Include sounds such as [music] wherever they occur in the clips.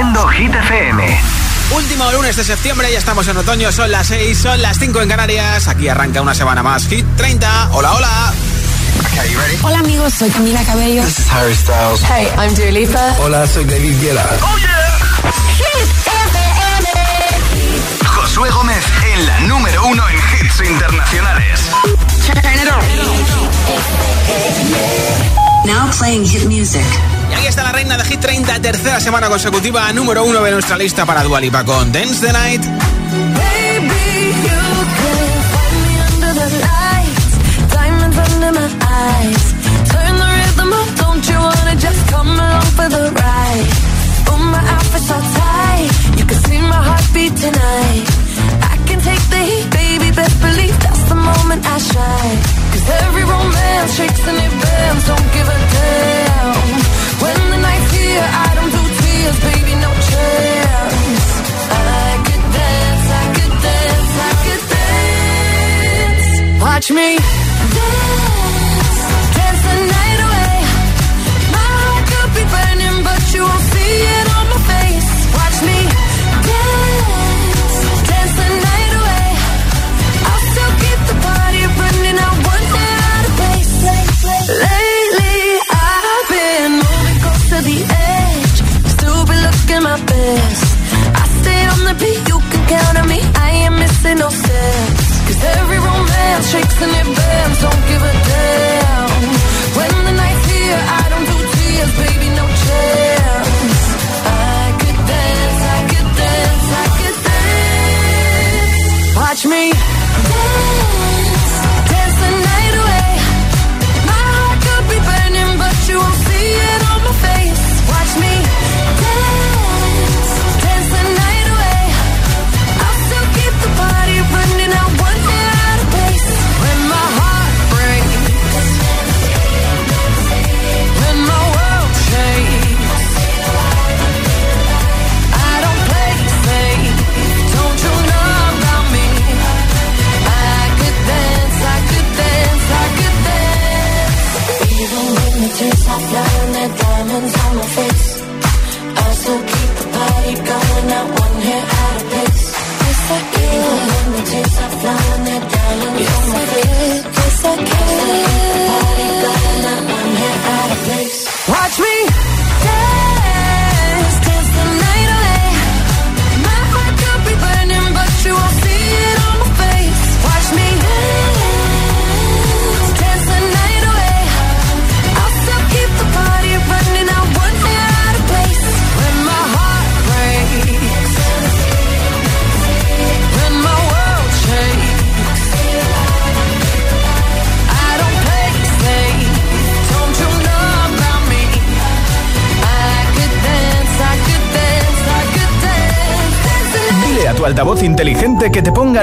Haciendo Hit FM. Último lunes de septiembre, ya estamos en otoño, son las 6, son las 5 en Canarias. Aquí arranca una semana más. Hit 30. Hola, hola. Hola amigos, soy Camila Cabello. This is Harry Styles. Hey, I'm Dua Lipa. Hola, soy David Guetta. Oh yeah. Josué Gómez en la número uno en hits internacionales. Now playing hit music. Y aquí está la reina de Hit 30, tercera semana consecutiva, número uno de nuestra lista para Dualipa con Dance the Night. Cause every romance shakes Don't give a damn. When the night's here, I don't do tears, baby, no chance. I could dance, I could dance, I could dance. Watch me dance, best. I stay on the beat, you can count on me. I ain't missing no steps. Cause every romance shakes and it bends. Don't give a damn. When the night's here, I don't do tears, baby, no chance. I could dance, I could dance, I could dance. Watch me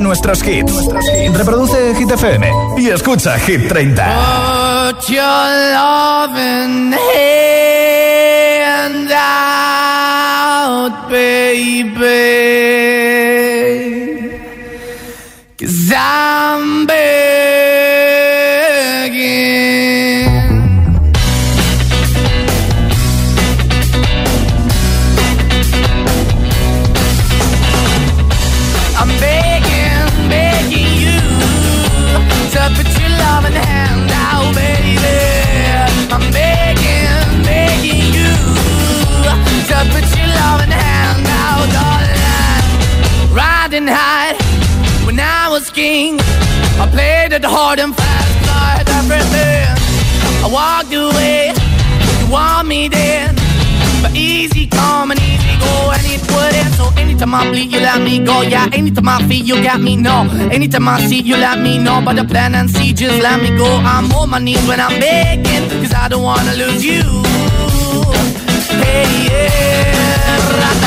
nuestros hits. Reproduce Hit FM y escucha Hit 30. Put your hand out, baby. And fast, tried everything. I walked away, you want me then. But easy come and easy go, and it wouldn't. So anytime I bleed, you let me go. Yeah, anytime I feel, you got me, no. Anytime I see, you let me know. But the plan and see, just let me go. I'm on my knees when I'm begging, cause I don't wanna lose you. Hey, yeah,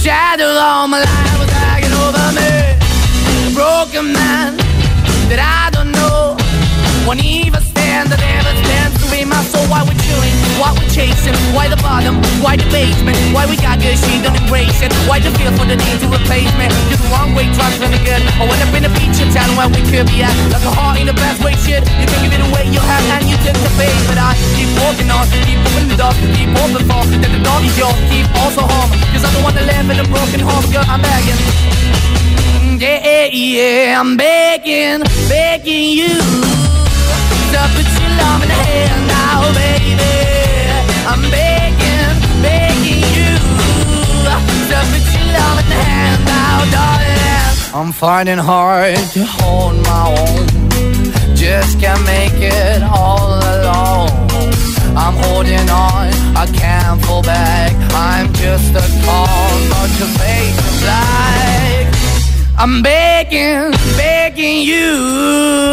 shadow all my life was hanging over me. Broken man that I don't know. Won't even stand, to be my soul. Why we're chilling, why we're chasing, why the bottom, why the basement, why we got good, she don't embrace it. Why the feel for the need to replace me? You're the wrong way, trying to good. I went up in a feature town where we could be at. Like a heart in the best way, shit. You can give it away, you have, and you took the bait. But I keep walking on, keep moving the door, keep open for that the door is yours, keep also home. Cause I'm the one that live in a broken home, girl, I'm begging. Yeah, Yeah, yeah, I'm begging, begging you to put your love in the hand now, baby. I'm begging, begging you to put your love in the hand now, darling. I'm finding hard to hold my own. Just can't make it all alone. I'm holding on, I can't fall back. I'm just a call, not to face the black. I'm begging, begging you.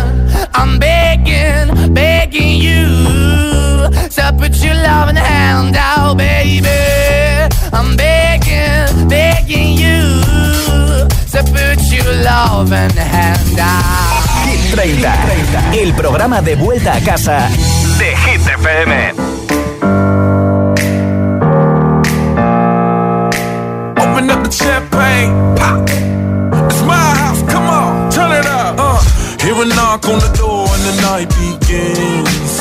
I'm begging, begging you to put your loving hand out, baby. I'm begging, begging you to put your loving hand out. Hit 30, el programa de vuelta a casa de Hit FM. Knock on the door and the night begins.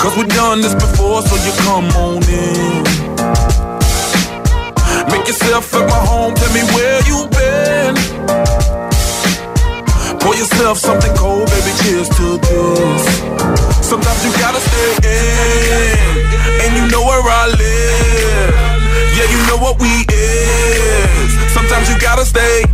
Cause we've done this before, so you come on in. Make yourself at my home, tell me where you been. Pour yourself something cold, baby, cheers to this. Sometimes you gotta stay in, and you know where I live. Yeah, you know what we is. Sometimes you gotta stay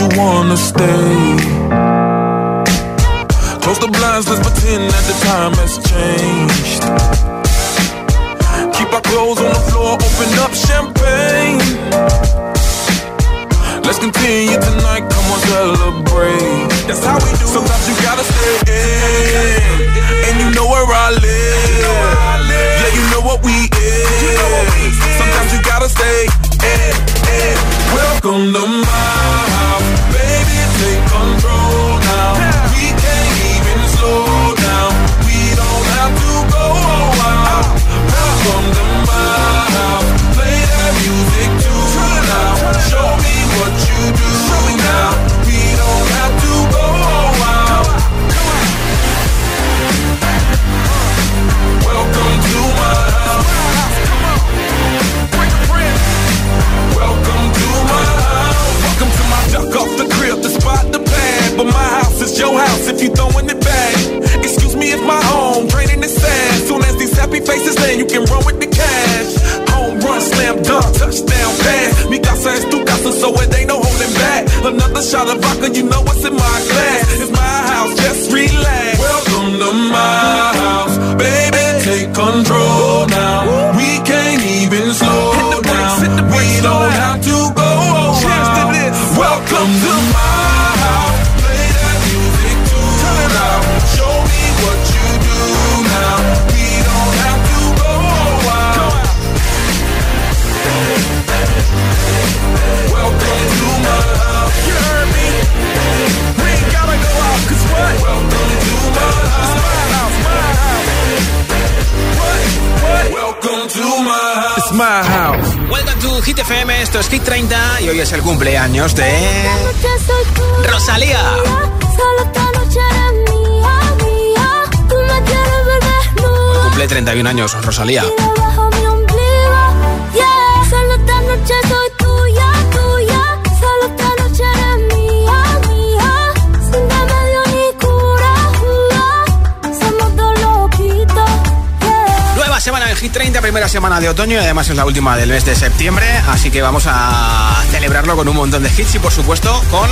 you wanna stay. Close the blinds, let's pretend that the time has changed. Keep our clothes on the floor, open up champagne. Let's continue tonight, come on, celebrate. That's how we do. Sometimes you gotta stay in, and you know where I live. Yeah, you know what we is. Sometimes you gotta stay in. Welcome to if you throwing it back. Excuse me if my home draining is sad. Soon as these happy faces land, you can run with the cash. Home run, slam dunk, touchdown pass. Mi casa es tu casa, so it ain't no holding back. Another shot of vodka, you know what's in my glass. It's my house, just relax. Hit FM, esto es Hit 30 y hoy es el cumpleaños de Rosalía. Cumple 31 años, Rosalía. Hit 30, primera semana de otoño y además es la última del mes de septiembre, así que vamos a celebrarlo con un montón de hits y por supuesto con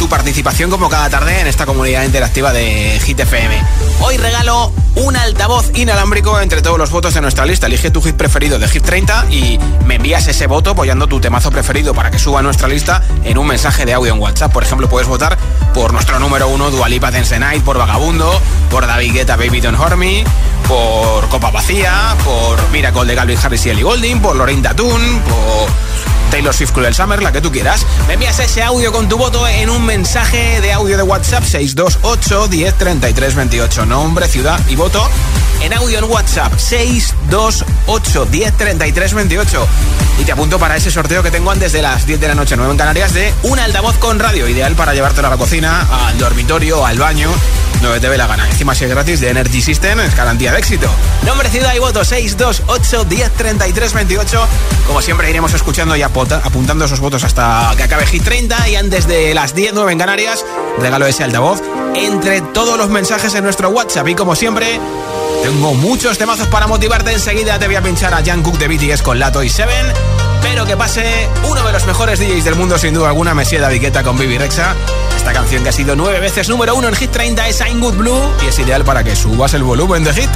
tu participación como cada tarde en esta comunidad interactiva de Hit FM. Hoy regalo un altavoz inalámbrico entre todos los votos de nuestra lista. Elige tu hit preferido de Hit 30 y me envías ese voto apoyando tu temazo preferido para que suba a nuestra lista en un mensaje de audio en WhatsApp. Por ejemplo, puedes votar por nuestro número uno, Dualipa Dance Night, por Vagabundo, por David Guetta, Baby Don't Hurt Me, por Copa Vacía, por Miracle de Galvin Harris y Ellie Golding, por Lorraine Tattoon, por Taylor Swift Cruel Summer, la que tú quieras. Me envías ese audio con tu voto en un mensaje de audio de WhatsApp 628 10 28. Nombre, ciudad y voto en audio en WhatsApp 628 10 28. Y te apunto para ese sorteo que tengo antes de las 10 de la noche, 9 en Canarias, de un altavoz con radio, ideal para llevártelo a la cocina, al dormitorio, al baño no te la gana. Encima si es gratis de Energy System, garantía de éxito. Nombre, ciudad y voto 628 10 28. Como siempre iremos escuchando y apuntando esos votos hasta que acabe Hit 30 y antes de las 10, 9 en Canarias, regalo ese altavoz entre todos los mensajes en nuestro WhatsApp y como siempre... Tengo muchos temazos para motivarte. Enseguida te voy a pinchar a Jan Cook de BTS con Lato y Seven. Pero que pase uno de los mejores DJs del mundo, sin duda alguna, Messi Daviqueta con Bibi Rexa. Esta canción que ha sido nueve veces número uno en Hit 30 es I'm Good Blue y es ideal para que subas el volumen de Hit.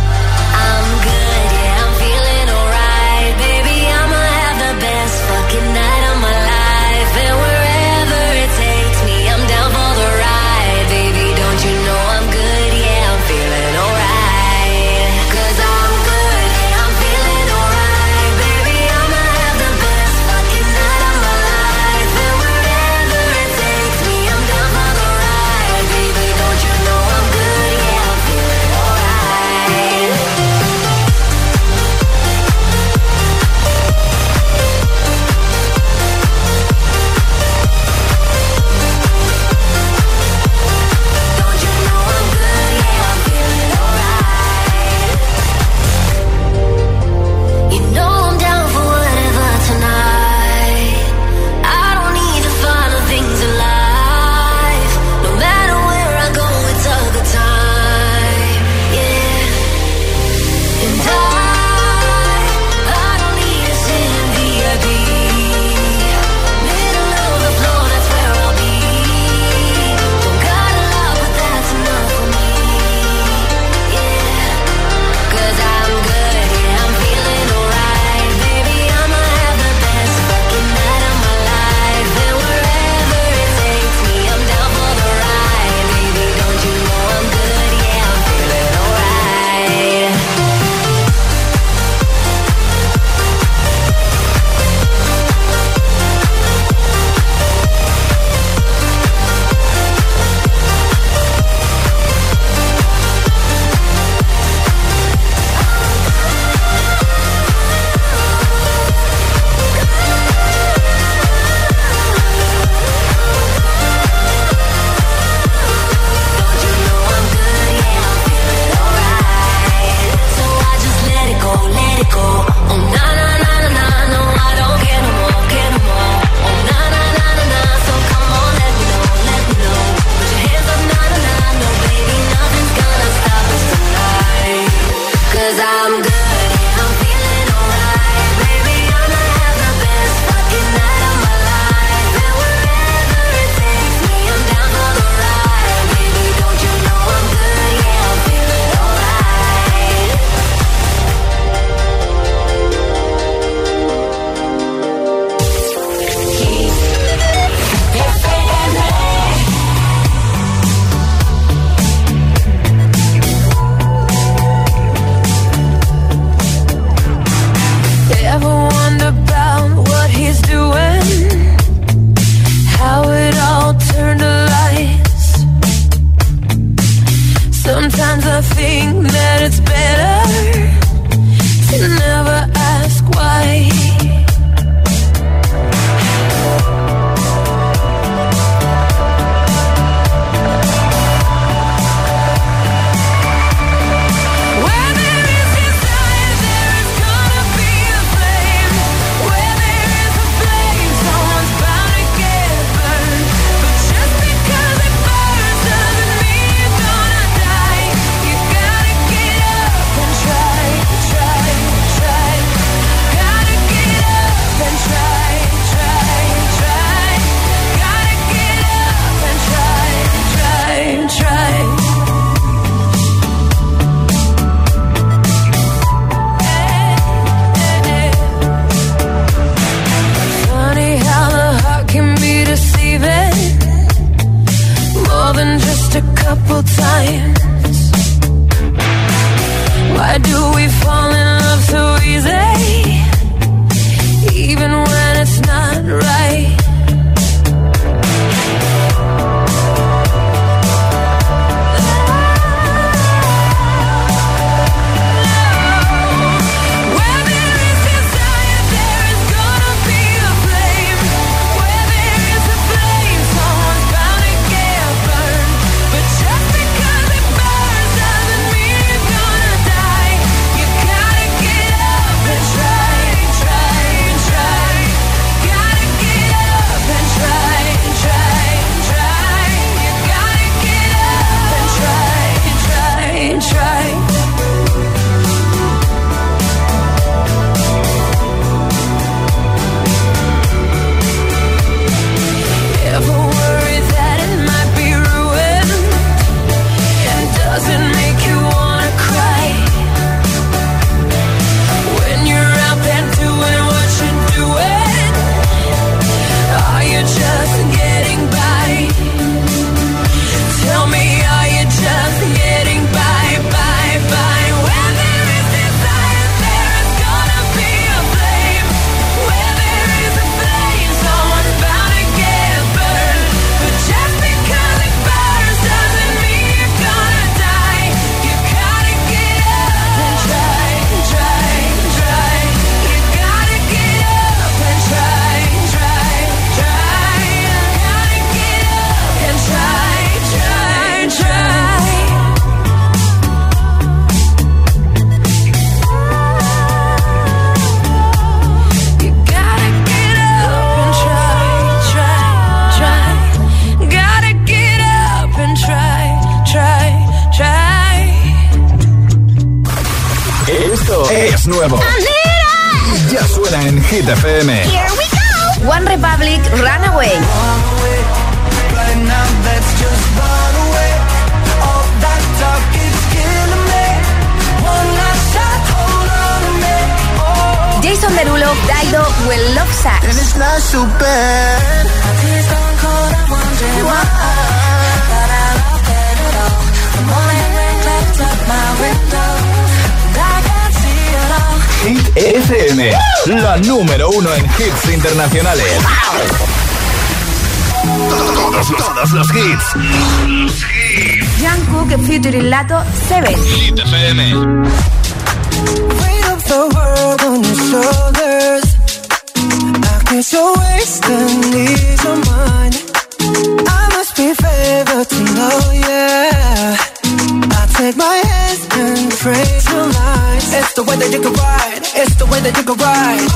The way that you can ride. It's the way that you can ride.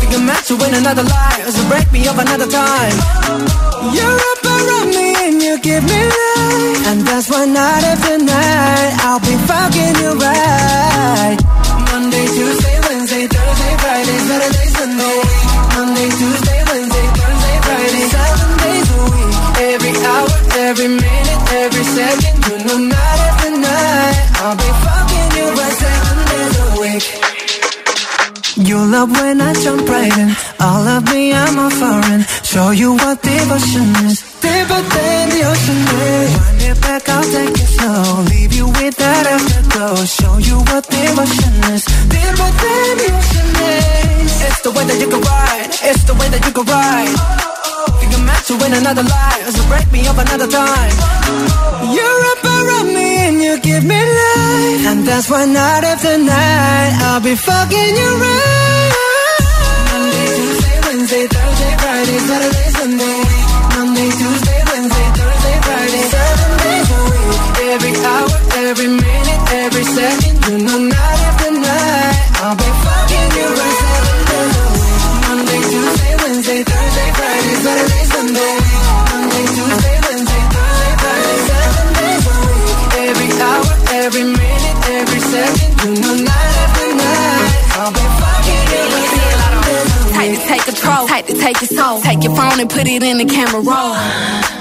Think I'm meant to win another life, so break me up another time. You're up around me and you give me life, and that's why night after night I'll be fucking you right. Monday, Tuesday, Wednesday, Thursday, Friday, Saturday, Sunday. Monday, Tuesday, Wednesday, Thursday, Friday, seven days a week. Every hour, every minute, every second, You love when I jump right in. All of me, I'm a foreign. Show you what devotion is. Deeper than the ocean is. Wind it back, I'll take it slow. Leave you with that afterglow. Show you what devotion is. Deeper than the ocean is. It's the way that you can ride. It's the way that you can ride. Think I'm meant to win another life. So break me up another time. You're up around me and you give me life. And that's why night after night I'll be fucking you right. Monday, Tuesday, Wednesday, Thursday, Friday, Saturday, tight to take your soul. Take your phone and put it in the camera roll.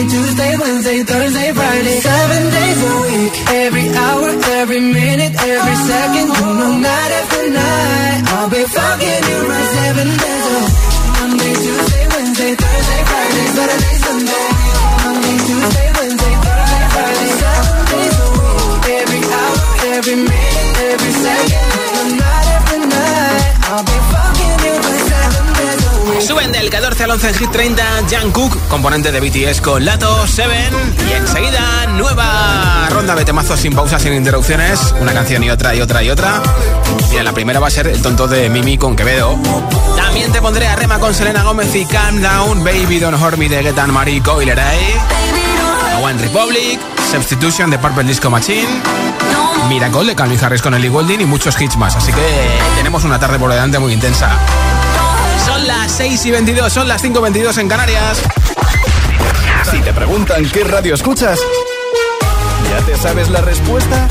Monday, Tuesday, Wednesday, Thursday, Friday, seven days a week. Every hour, every minute, every second, you know night after night. I'll be fucking you right seven days a week. Monday, Tuesday, Wednesday, Thursday, Friday, Saturday, Sunday. Monday, Tuesday, Wednesday, Thursday, Friday, seven days a week. Every hour, every minute, every second, Suben del 14 al 11 en Hit 30 Jungkook, componente de BTS con Lato, Seven y enseguida nueva ronda de temazos sin pausas, sin interrupciones, una canción y otra y otra y otra. Mira, la primera va a ser el tonto de Mimi con Quevedo. También te pondré a Rema con Selena Gómez y Calm Down, Baby Don't Hurt Me de Getan Marie Coileray. A One Republic, Substitution de Purple Disco Machine. Miracle de Calvin Harris con Ellie Goulding y muchos hits más. Así que tenemos una tarde por delante muy intensa. Las 6 y 22, son las 5 y 22 en Canarias. Si te preguntan qué radio escuchas, ¿ya te sabes la respuesta?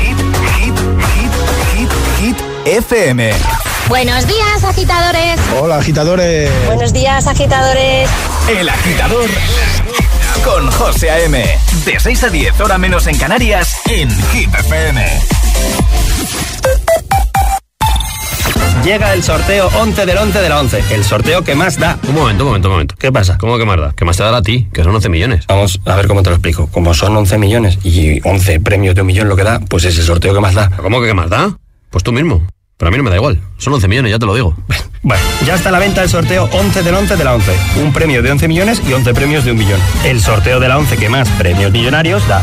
Hit, hit, hit, hit, hit, FM. Buenos días, agitadores. Hola, agitadores. Buenos días, agitadores. El agitador con José A.M. De 6 a 10, hora menos en Canarias, en Hit FM. Llega el sorteo 11 del 11 de la 11. El sorteo que más da. Un momento, un momento, un momento. ¿Qué pasa? ¿Cómo que más da? ¿Qué más te dará a ti? Que son 11 millones. Vamos a ver cómo te lo explico. Como son 11 millones y 11 premios de un millón lo que da, pues es el sorteo que más da. ¿Cómo que qué más da? Pues tú mismo. Pero a mí no me da igual. Son 11 millones, ya te lo digo. [laughs] Bueno, ya está a la venta el sorteo 11 del 11 de la 11. Un premio de 11 millones y 11 premios de un millón. El sorteo de la 11 que más premios millonarios da.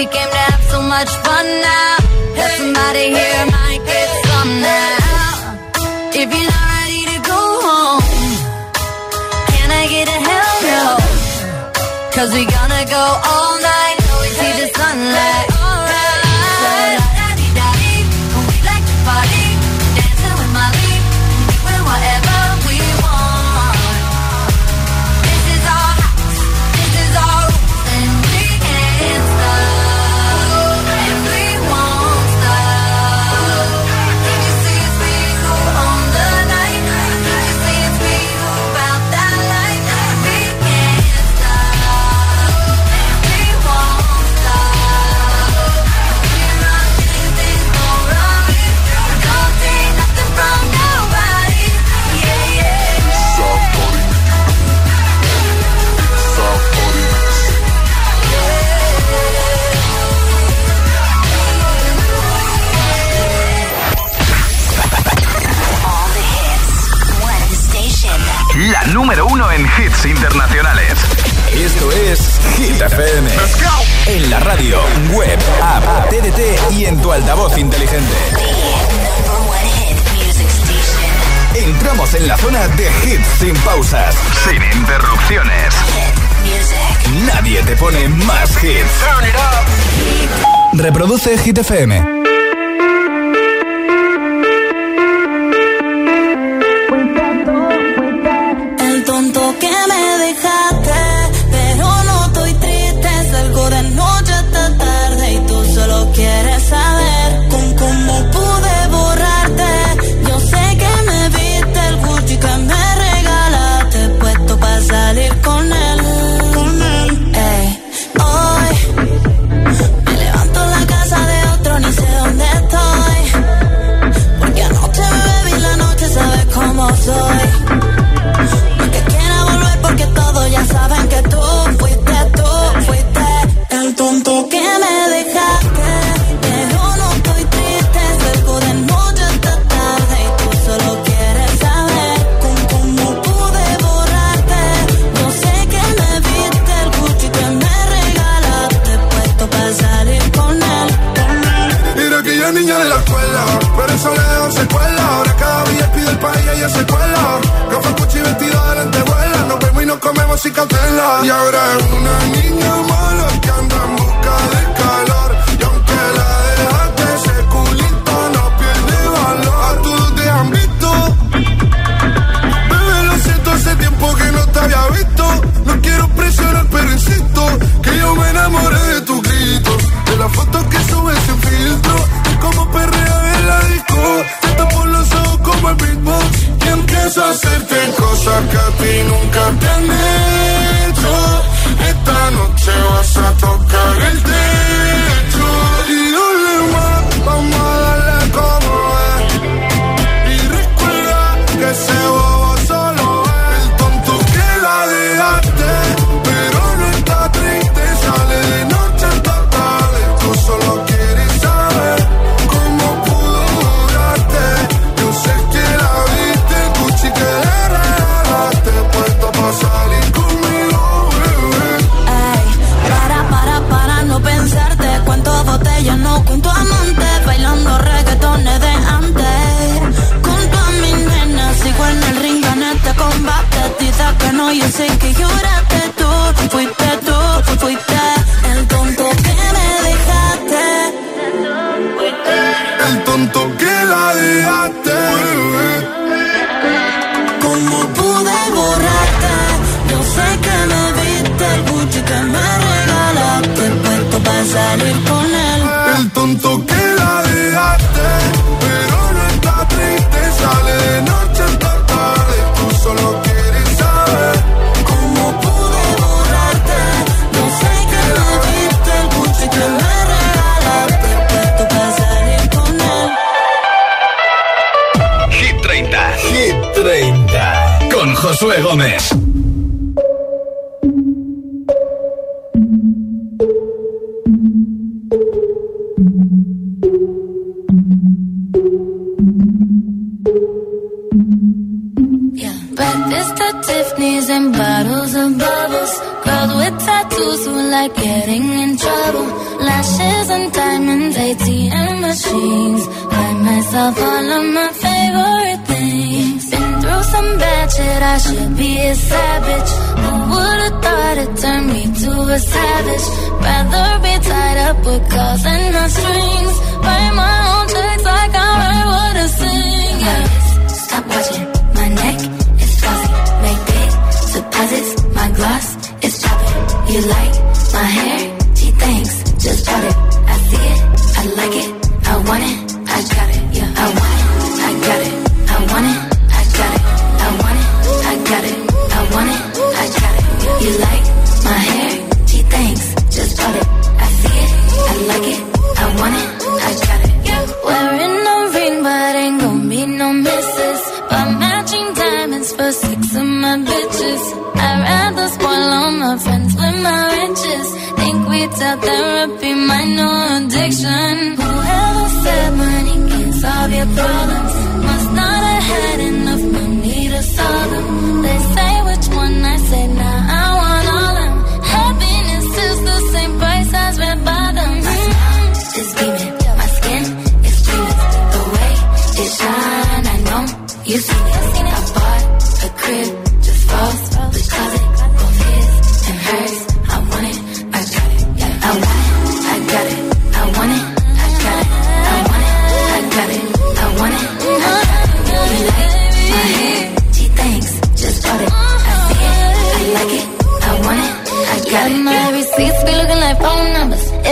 We came to have so much fun now. Hey, somebody here might get hey, some now. If you're not ready to go home, can I get a hell no? Cause we gonna go all night. FM. que me regalaste, para salir con él. El tonto que la dejaste, pero no está triste, sale de noche hasta tarde, tú solo quieres saber cómo pude borrarte. No sé qué le diste, el Gucci que me regalaste, el puesto para salir con él. Hit 30, Hit 30, con Josué Gómez. Like getting in trouble. Lashes and diamonds, ATM machines. Buy myself all of my favorite things. Been through some bad shit, I should be a savage. Who would've thought it turned me to a savage? Rather be tied up with calls and no strings. Write my own checks like I write what I sing. Yeah. Stop watching my neck is flossy. Make big deposits. My gloss is chopping. You like my hair? We tell therapy my new addiction. Whoever said money can solve your problems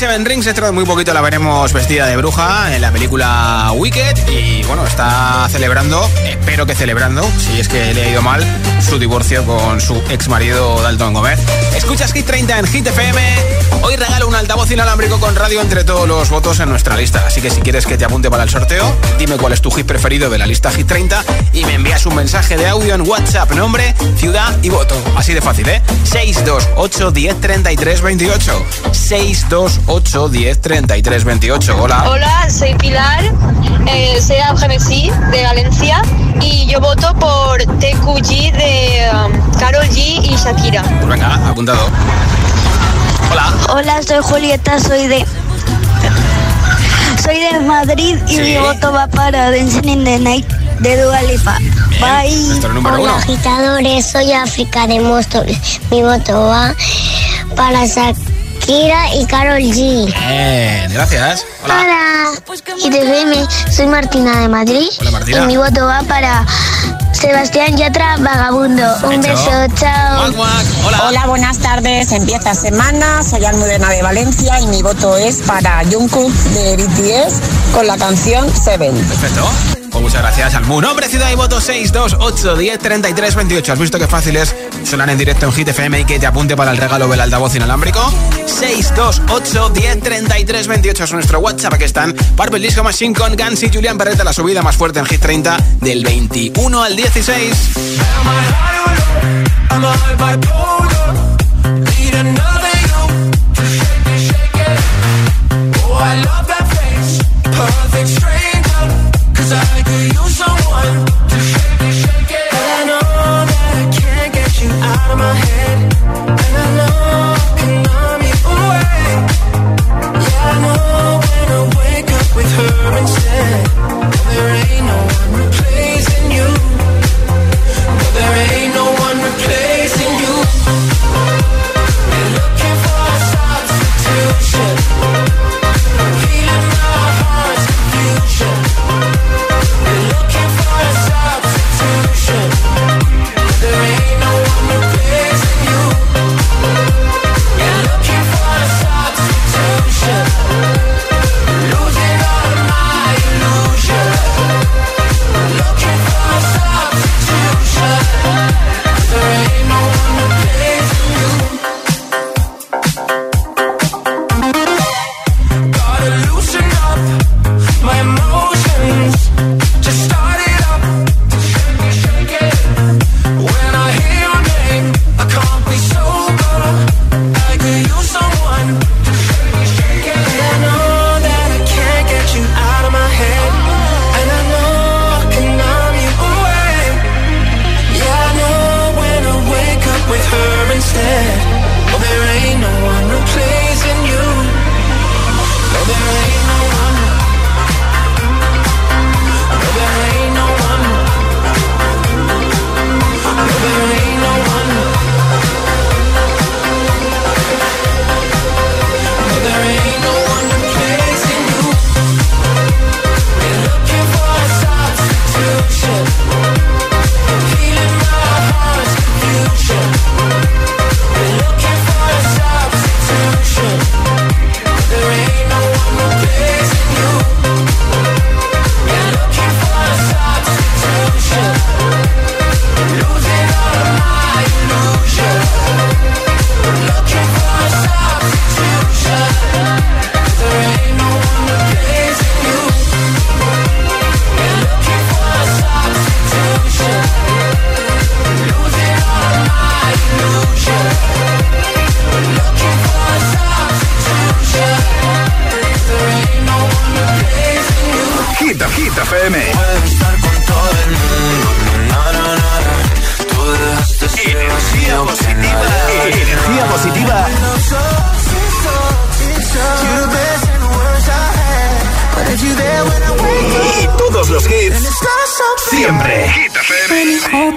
Seven Rings, dentro de muy poquito la veremos vestida de bruja en la película Wicked y bueno, está celebrando, espero que celebrando, si es que le ha ido mal, su divorcio con su ex marido Dalton Gómez. Escuchas Hit 30 en Hit FM, hoy regalo un altavoz inalámbrico con radio entre todos los votos en nuestra lista, así que si quieres que te apunte para el sorteo, dime cuál es tu hit preferido de la lista Hit 30 y me envías un mensaje de audio en WhatsApp, nombre, ciudad y voto, así de fácil, ¿eh? 628 10 33 28 628 10 33 28 Hola. Hola, soy Pilar, eh, soy Genesí de Valencia y yo voto por TQG de um, Carol G y Shakira. Pues venga, apuntado. Hola. Hola, soy Julieta, soy de. Soy de Madrid y Sí. mi voto va para Dancing in the Night de Dua Lipa. Bye. Número uno. agitadores, soy África de Móstoles. Mi voto va para Shakira y Carol G. Bien, gracias. Hola. Hola, ITFM, soy Martina de Madrid. Hola, Martina. Y mi voto va para Sebastián Yatra Vagabundo. Un Hecho. beso, chao. Hola. buenas tardes. Empieza semana. Soy Almudena de Valencia y mi voto es para Jungkook de BTS con la canción Seven. Perfecto. Pues muchas gracias al Mu. Nombre, ciudad y voto 628 10 33 28. ¿Has visto qué fácil es sonar en directo en Hit FM y que te apunte para el regalo del altavoz inalámbrico? 628 10 33 28 es nuestro WhatsApp. Aquí están Purple Disco Machine con Guns y Julian Perreta, la subida más fuerte en Hit 30 del 21 al 16.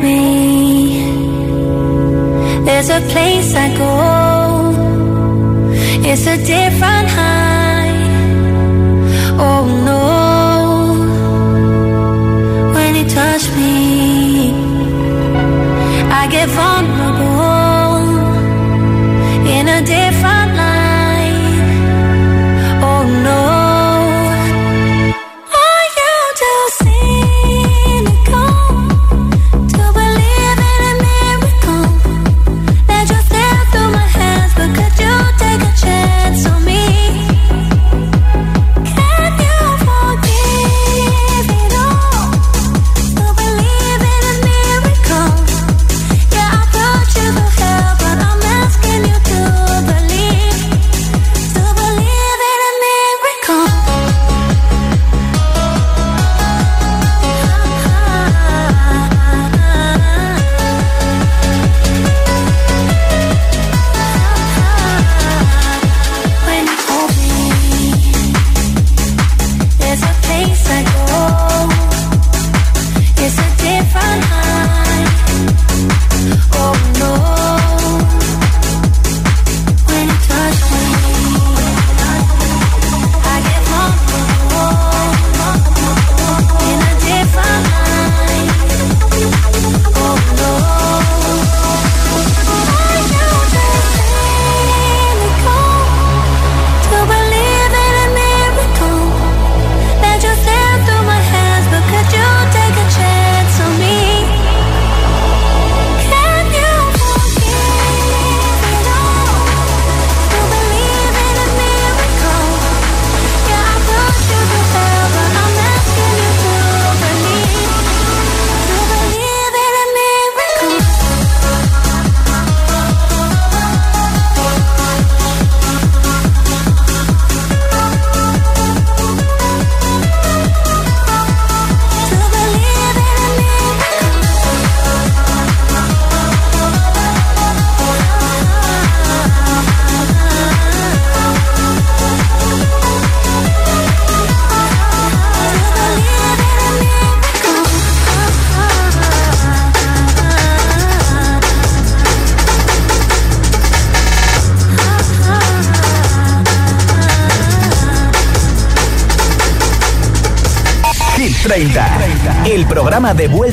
me. There's a place I go, it's a different.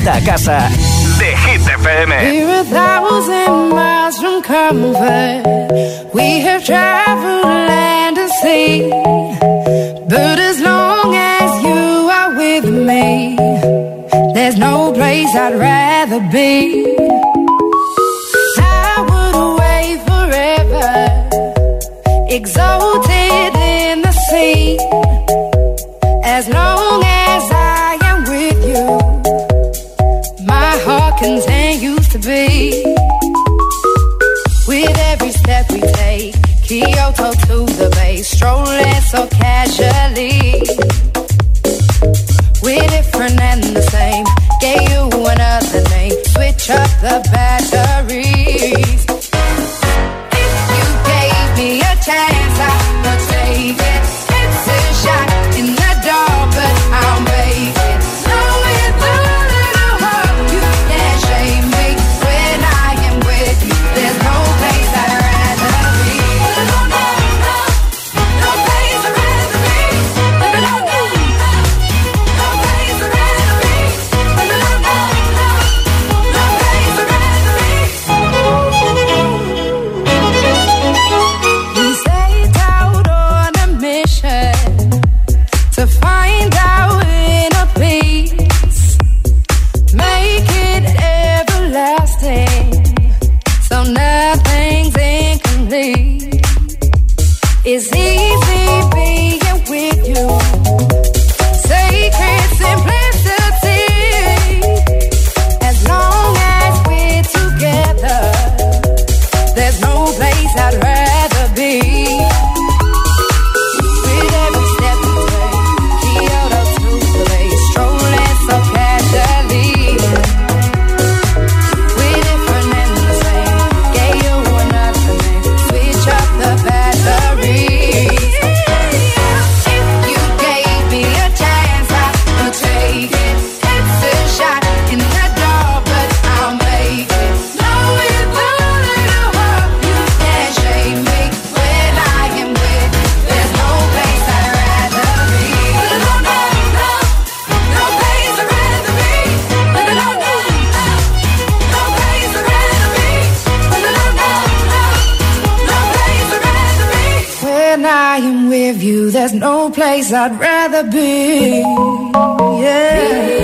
vuelta a casa de Hit FM. we take Kyoto to the bay, strolling so casually. We're different and the same. Gave you another name. Switch up the batteries. There's no place I'd rather be. Yeah.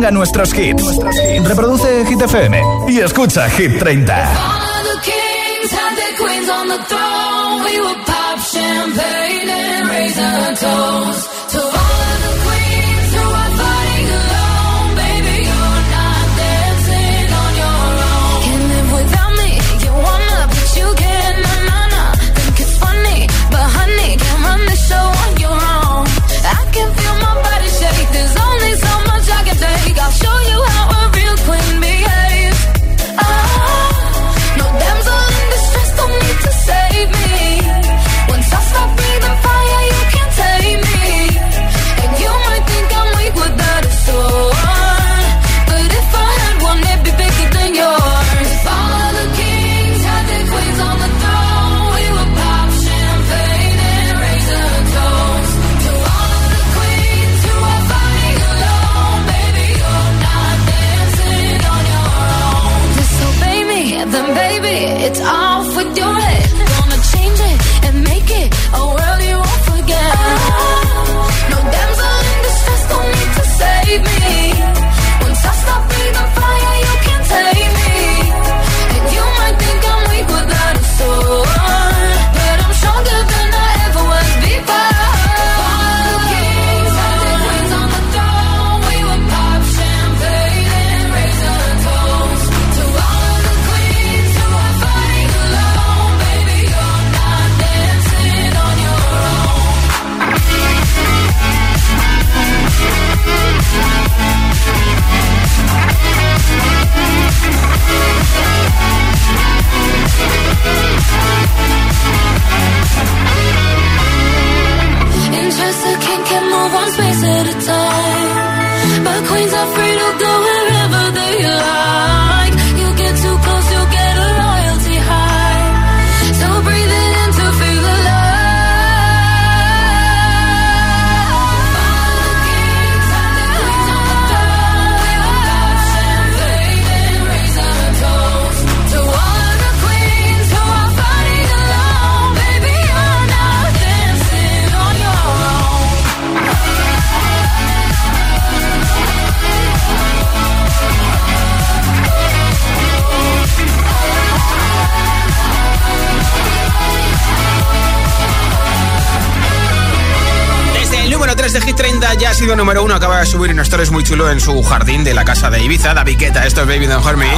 ponga nuestros hits. Reproduce Hit FM y escucha Hit 30. Champagne and toast. Número uno acaba de subir un stories muy chulo en su jardín de la casa de Ibiza, David Guetta, esto es Baby Don't Hurt Me.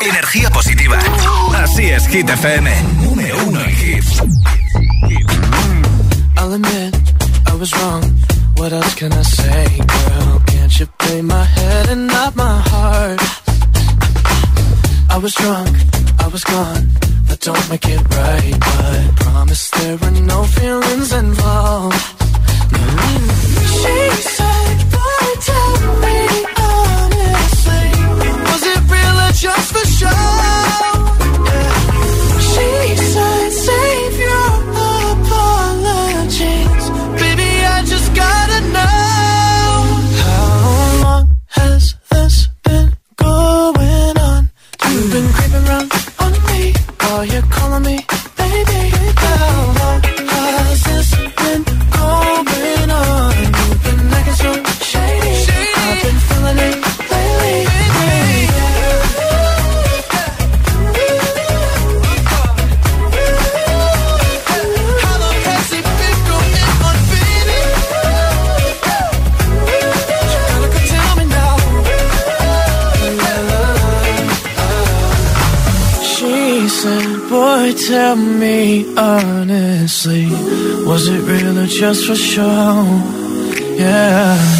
Energía positiva. Así es, Hit FM. tell me honestly, was it real or just for show? Yeah.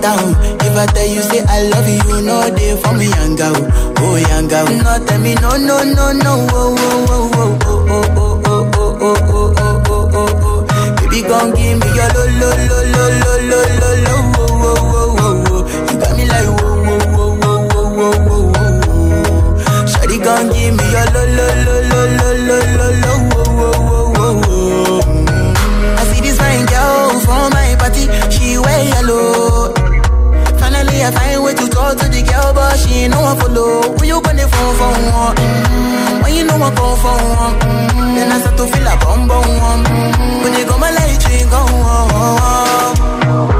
phantom. If I tell you say I love you, know they for me girl, oh girl. No tell me no no no no, oh oh oh oh oh oh oh oh oh oh oh oh oh oh. Baby, gon' give me your lo lo lo lo lo lo lo lo, oh oh oh oh oh. You got me like whoa whoa whoa whoa whoa whoa whoa whoa. Shawty gon' give me your lo lo lo lo lo lo lo lo, oh oh oh oh oh. I see this fine girl from my I find way to talk to the girl, but she ain't no one follow. Who you gonna phone for one? Mm, When you know I come for one, mm, then I start to feel a bum bum one. Mm, When you go my light, you go Yeah,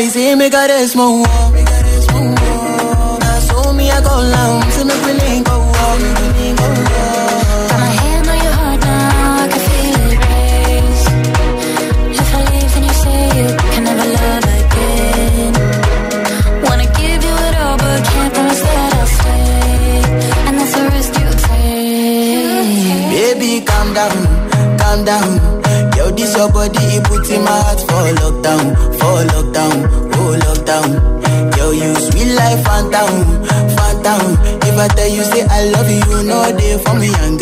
y si me cares, mojón. hot for lockdown, for lockdown, oh lockdown. Yo, you sweet life, phantom, phantom. If I tell you say I love you, no day for me, young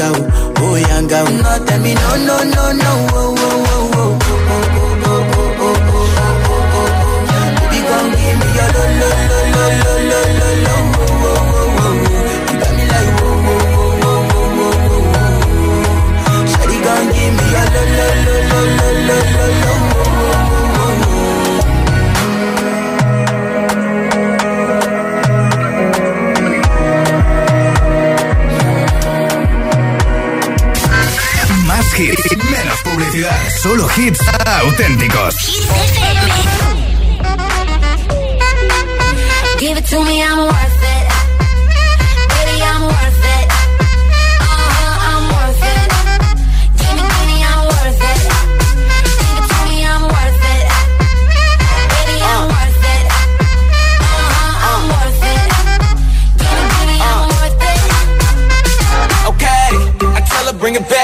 oh young girl. No, tell me no, no, no, no, oh, oh, oh, oh. Give me your lo lo lo lo lo lo lo Más hits, menos publicidad. Solo hits auténticos. Give it to me, I'm worth it. Baby, I'm worth it. Uh-huh, I'm worth it. Give me, give me, I'm worth it. Give it to me, I'm worth it. Baby, I'm worth it. Uh-huh, I'm worth it. Give me, give me, I'm worth it. Okay, I tell her bring it back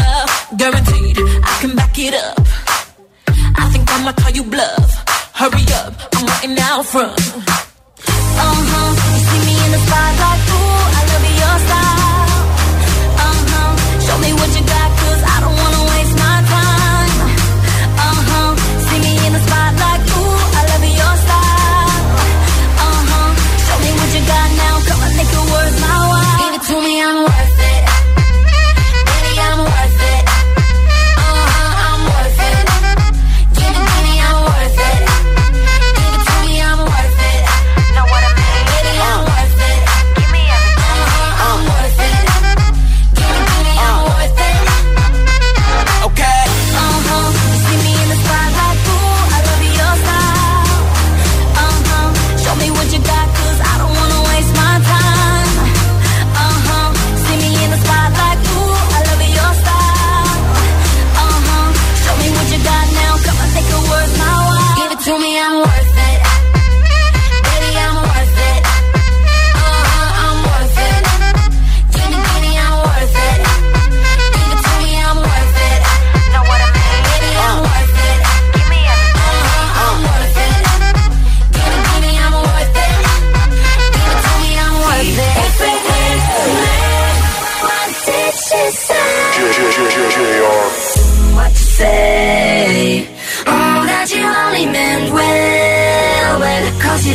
guaranteed I can back it up. I think I'ma call you bluff. Hurry up, I'm waiting out front. Uh-huh, you see me in the spotlight, ooh, I love your style. Uh-huh, show me what you got,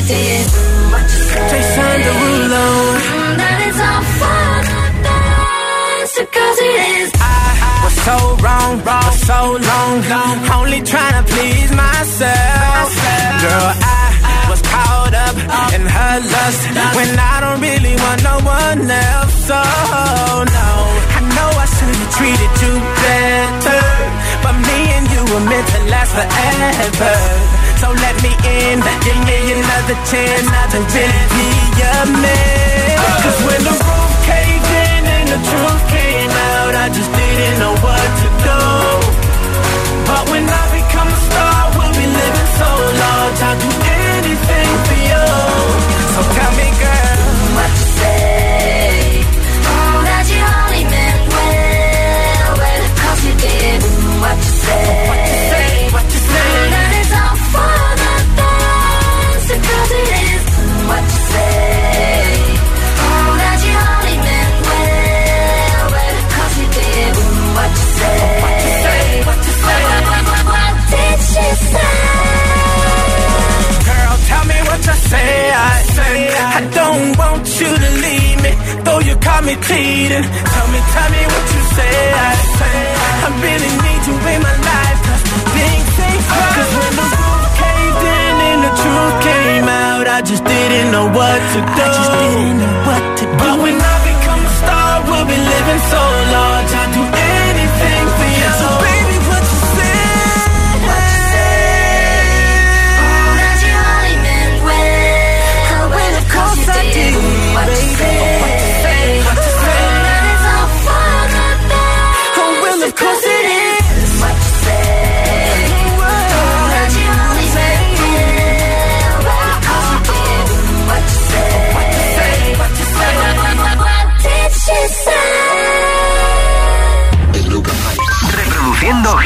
did what you said. Mm, that is all for the best, cause it is. I was so wrong, wrong, so long. Only please myself. Girl, I was caught up in her lust when I don't really want no one else. So no, I know I should have treated you better, but me and you were meant to last forever. So let me in, give me another chance to really be your man. Uh. Cause when the roof caved in and the truth came out, I just didn't know what to do. But when I become a star, we'll be living so large. I'll do anything for you. So tell me, girl, what you say? Oh, that you only meant well, well, cause you did what you say. I don't want you to leave me, though you caught me cheating. Tell me, tell me what you said. I, I really need you in my life, cause things ain't right. When the roof caved in and the truth came out, I just didn't know what to do. I just didn't know what to do. But when I become a star, we'll be living so large. I do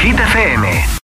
Hit FM.